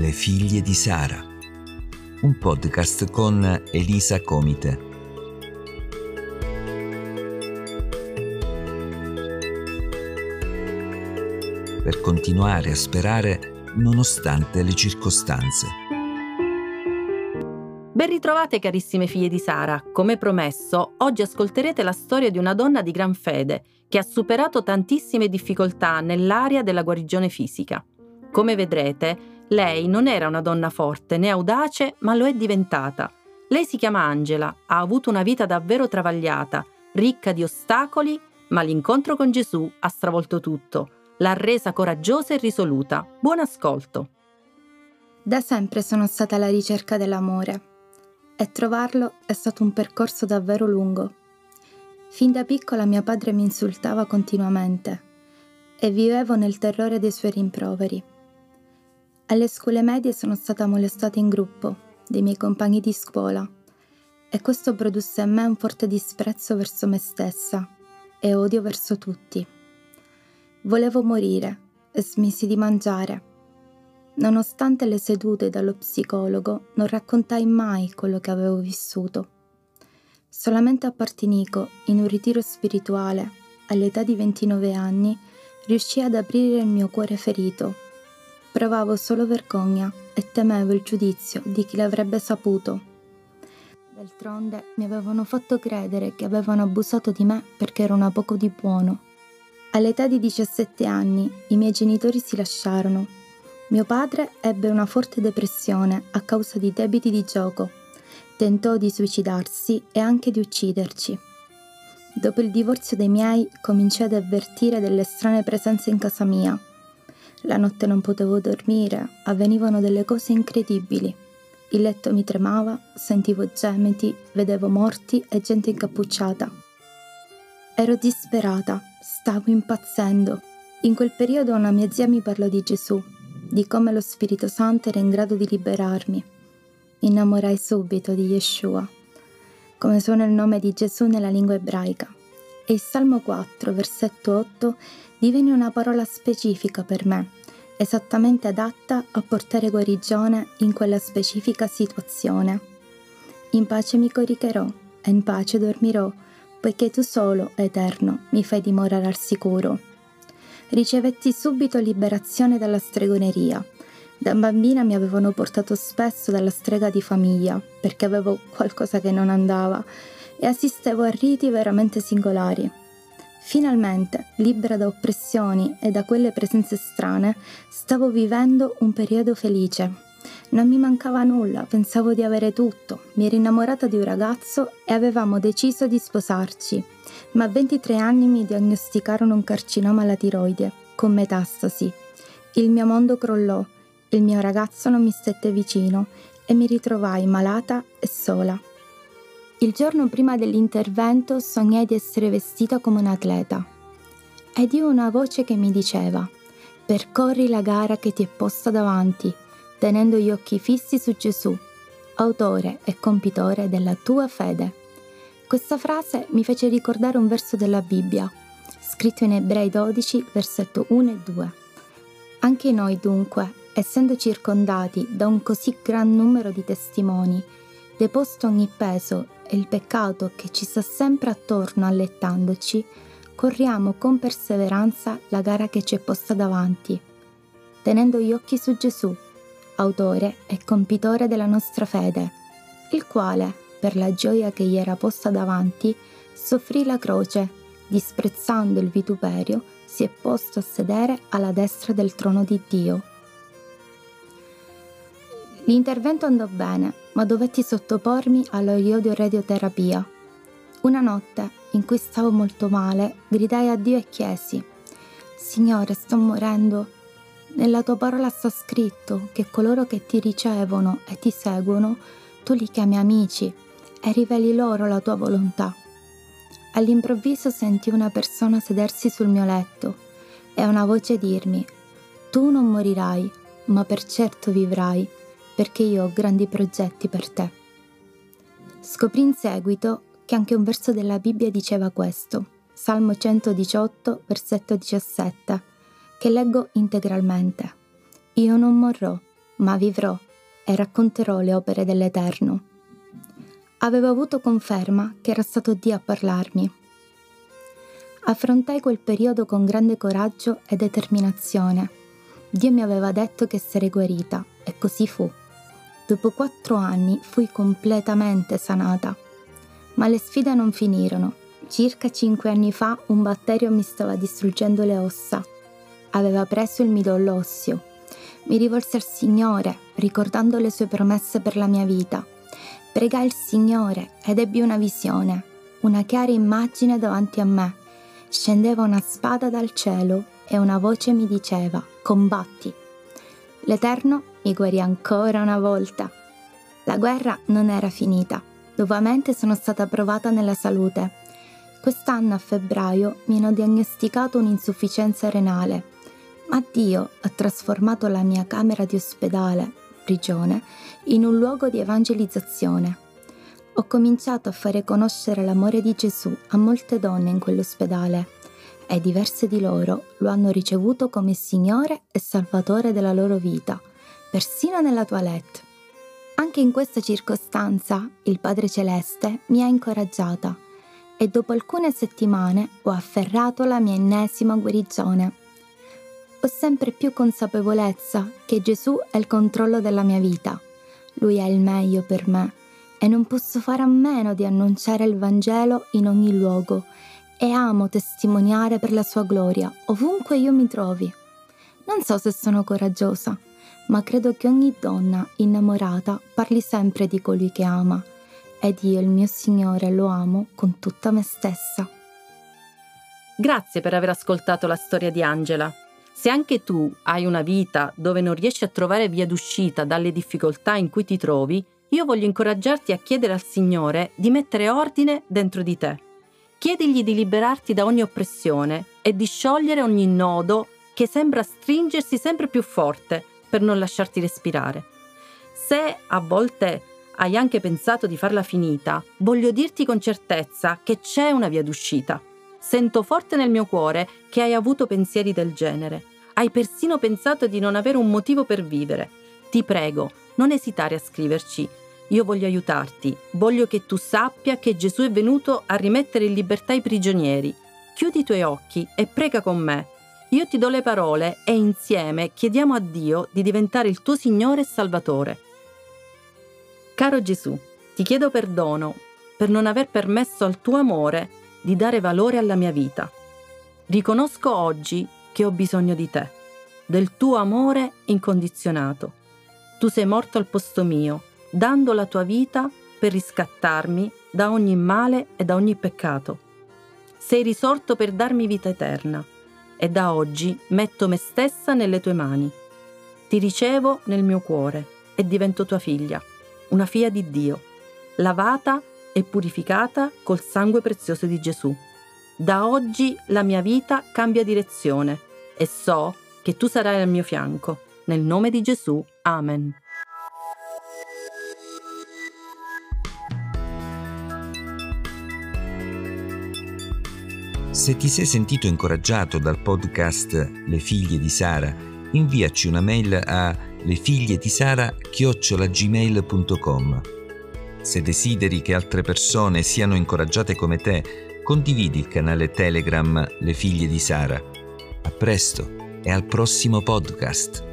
Le figlie di Sara, un podcast con Elisa Comite. Per continuare a sperare nonostante le circostanze. Ben ritrovate carissime figlie di Sara. Come promesso, oggi ascolterete la storia di una donna di gran fede che ha superato tantissime difficoltà nell'area della guarigione fisica. Come vedrete, lei non era una donna forte né audace, ma lo è diventata. Lei si chiama Angela, ha avuto una vita davvero travagliata, ricca di ostacoli, ma l'incontro con Gesù ha stravolto tutto, l'ha resa coraggiosa e risoluta. Buon ascolto. Da sempre sono stata alla ricerca dell'amore e trovarlo è stato un percorso davvero lungo. Fin da piccola mio padre mi insultava continuamente e vivevo nel terrore dei suoi rimproveri. Alle scuole medie sono stata molestata in gruppo dai miei compagni di scuola e questo produsse in me un forte disprezzo verso me stessa e odio verso tutti. Volevo morire e smisi di mangiare. Nonostante le sedute dallo psicologo, non raccontai mai quello che avevo vissuto. Solamente a Partinico, in un ritiro spirituale, all'età di 29 anni, riuscii ad aprire il mio cuore ferito Provavo solo vergogna e temevo il giudizio di chi l'avrebbe saputo. D'altronde mi avevano fatto credere che avevano abusato di me perché ero una poco di buono. All'età di 17 anni i miei genitori si lasciarono. Mio padre ebbe una forte depressione a causa di debiti di gioco. Tentò di suicidarsi e anche di ucciderci. Dopo il divorzio dei miei cominciai ad avvertire delle strane presenze in casa mia la notte non potevo dormire, avvenivano delle cose incredibili. Il letto mi tremava, sentivo gemiti, vedevo morti e gente incappucciata. Ero disperata, stavo impazzendo. In quel periodo una mia zia mi parlò di Gesù, di come lo Spirito Santo era in grado di liberarmi. Mi innamorai subito di Yeshua, come suona il nome di Gesù nella lingua ebraica. E il Salmo 4, versetto 8 divenne una parola specifica per me, esattamente adatta a portare guarigione in quella specifica situazione. In pace mi coricherò e in pace dormirò, poiché tu solo, Eterno, mi fai dimorare al sicuro. Ricevetti subito liberazione dalla stregoneria. Da bambina mi avevano portato spesso dalla strega di famiglia, perché avevo qualcosa che non andava, e assistevo a riti veramente singolari. Finalmente, libera da oppressioni e da quelle presenze strane, stavo vivendo un periodo felice. Non mi mancava nulla, pensavo di avere tutto. Mi ero innamorata di un ragazzo e avevamo deciso di sposarci. Ma a 23 anni mi diagnosticarono un carcinoma alla tiroide, con metastasi. Il mio mondo crollò, il mio ragazzo non mi stette vicino e mi ritrovai malata e sola. Il giorno prima dell'intervento sognai di essere vestita come un atleta ed io una voce che mi diceva percorri la gara che ti è posta davanti, tenendo gli occhi fissi su Gesù, autore e compitore della tua fede. Questa frase mi fece ricordare un verso della Bibbia, scritto in Ebrei 12, versetto 1 e 2. Anche noi dunque, essendo circondati da un così gran numero di testimoni, deposto ogni peso e il peccato che ci sta sempre attorno allettandoci, corriamo con perseveranza la gara che ci è posta davanti, tenendo gli occhi su Gesù, autore e compitore della nostra fede, il quale, per la gioia che gli era posta davanti, soffrì la croce, disprezzando il vituperio, si è posto a sedere alla destra del trono di Dio. L'intervento andò bene, ma dovetti sottopormi alla iodio-radioterapia. Una notte, in cui stavo molto male, gridai a Dio e chiesi: Signore, sto morendo. Nella tua parola sta scritto che coloro che ti ricevono e ti seguono, tu li chiami amici e riveli loro la tua volontà. All'improvviso senti una persona sedersi sul mio letto e una voce dirmi: Tu non morirai, ma per certo vivrai perché io ho grandi progetti per te. Scoprì in seguito che anche un verso della Bibbia diceva questo, Salmo 118, versetto 17, che leggo integralmente. Io non morrò, ma vivrò e racconterò le opere dell'Eterno. Avevo avuto conferma che era stato Dio a parlarmi. Affrontai quel periodo con grande coraggio e determinazione. Dio mi aveva detto che sarei guarita e così fu. Dopo quattro anni fui completamente sanata. Ma le sfide non finirono. Circa cinque anni fa un batterio mi stava distruggendo le ossa. Aveva preso il midollo osseo. Mi rivolsi al Signore, ricordando le sue promesse per la mia vita. Pregai il Signore ed ebbi una visione, una chiara immagine davanti a me. Scendeva una spada dal cielo e una voce mi diceva, combatti. L'Eterno mi guarì ancora una volta. La guerra non era finita. Nuovamente sono stata provata nella salute. Quest'anno a febbraio mi hanno diagnosticato un'insufficienza renale, ma Dio ha trasformato la mia camera di ospedale, prigione, in un luogo di evangelizzazione. Ho cominciato a fare conoscere l'amore di Gesù a molte donne in quell'ospedale e diverse di loro lo hanno ricevuto come Signore e Salvatore della loro vita persino nella toilette. Anche in questa circostanza il Padre Celeste mi ha incoraggiata e dopo alcune settimane ho afferrato la mia ennesima guarigione. Ho sempre più consapevolezza che Gesù è il controllo della mia vita. Lui è il meglio per me e non posso fare a meno di annunciare il Vangelo in ogni luogo e amo testimoniare per la sua gloria ovunque io mi trovi. Non so se sono coraggiosa ma credo che ogni donna innamorata parli sempre di colui che ama, ed io il mio Signore lo amo con tutta me stessa. Grazie per aver ascoltato la storia di Angela. Se anche tu hai una vita dove non riesci a trovare via d'uscita dalle difficoltà in cui ti trovi, io voglio incoraggiarti a chiedere al Signore di mettere ordine dentro di te. Chiedigli di liberarti da ogni oppressione e di sciogliere ogni nodo che sembra stringersi sempre più forte per non lasciarti respirare. Se a volte hai anche pensato di farla finita, voglio dirti con certezza che c'è una via d'uscita. Sento forte nel mio cuore che hai avuto pensieri del genere. Hai persino pensato di non avere un motivo per vivere. Ti prego, non esitare a scriverci. Io voglio aiutarti. Voglio che tu sappia che Gesù è venuto a rimettere in libertà i prigionieri. Chiudi i tuoi occhi e prega con me io ti do le parole e insieme chiediamo a Dio di diventare il tuo Signore e Salvatore. Caro Gesù, ti chiedo perdono per non aver permesso al tuo amore di dare valore alla mia vita. Riconosco oggi che ho bisogno di te, del tuo amore incondizionato. Tu sei morto al posto mio, dando la tua vita per riscattarmi da ogni male e da ogni peccato. Sei risorto per darmi vita eterna e da oggi metto me stessa nelle tue mani. Ti ricevo nel mio cuore e divento tua figlia, una figlia di Dio, lavata e purificata col sangue prezioso di Gesù. Da oggi la mia vita cambia direzione e so che tu sarai al mio fianco. Nel nome di Gesù. Amen. Se ti sei sentito incoraggiato dal podcast Le figlie di Sara, inviaci una mail a lefiglietisara@gmail.com. Se desideri che altre persone siano incoraggiate come te, condividi il canale Telegram Le figlie di Sara. A presto e al prossimo podcast.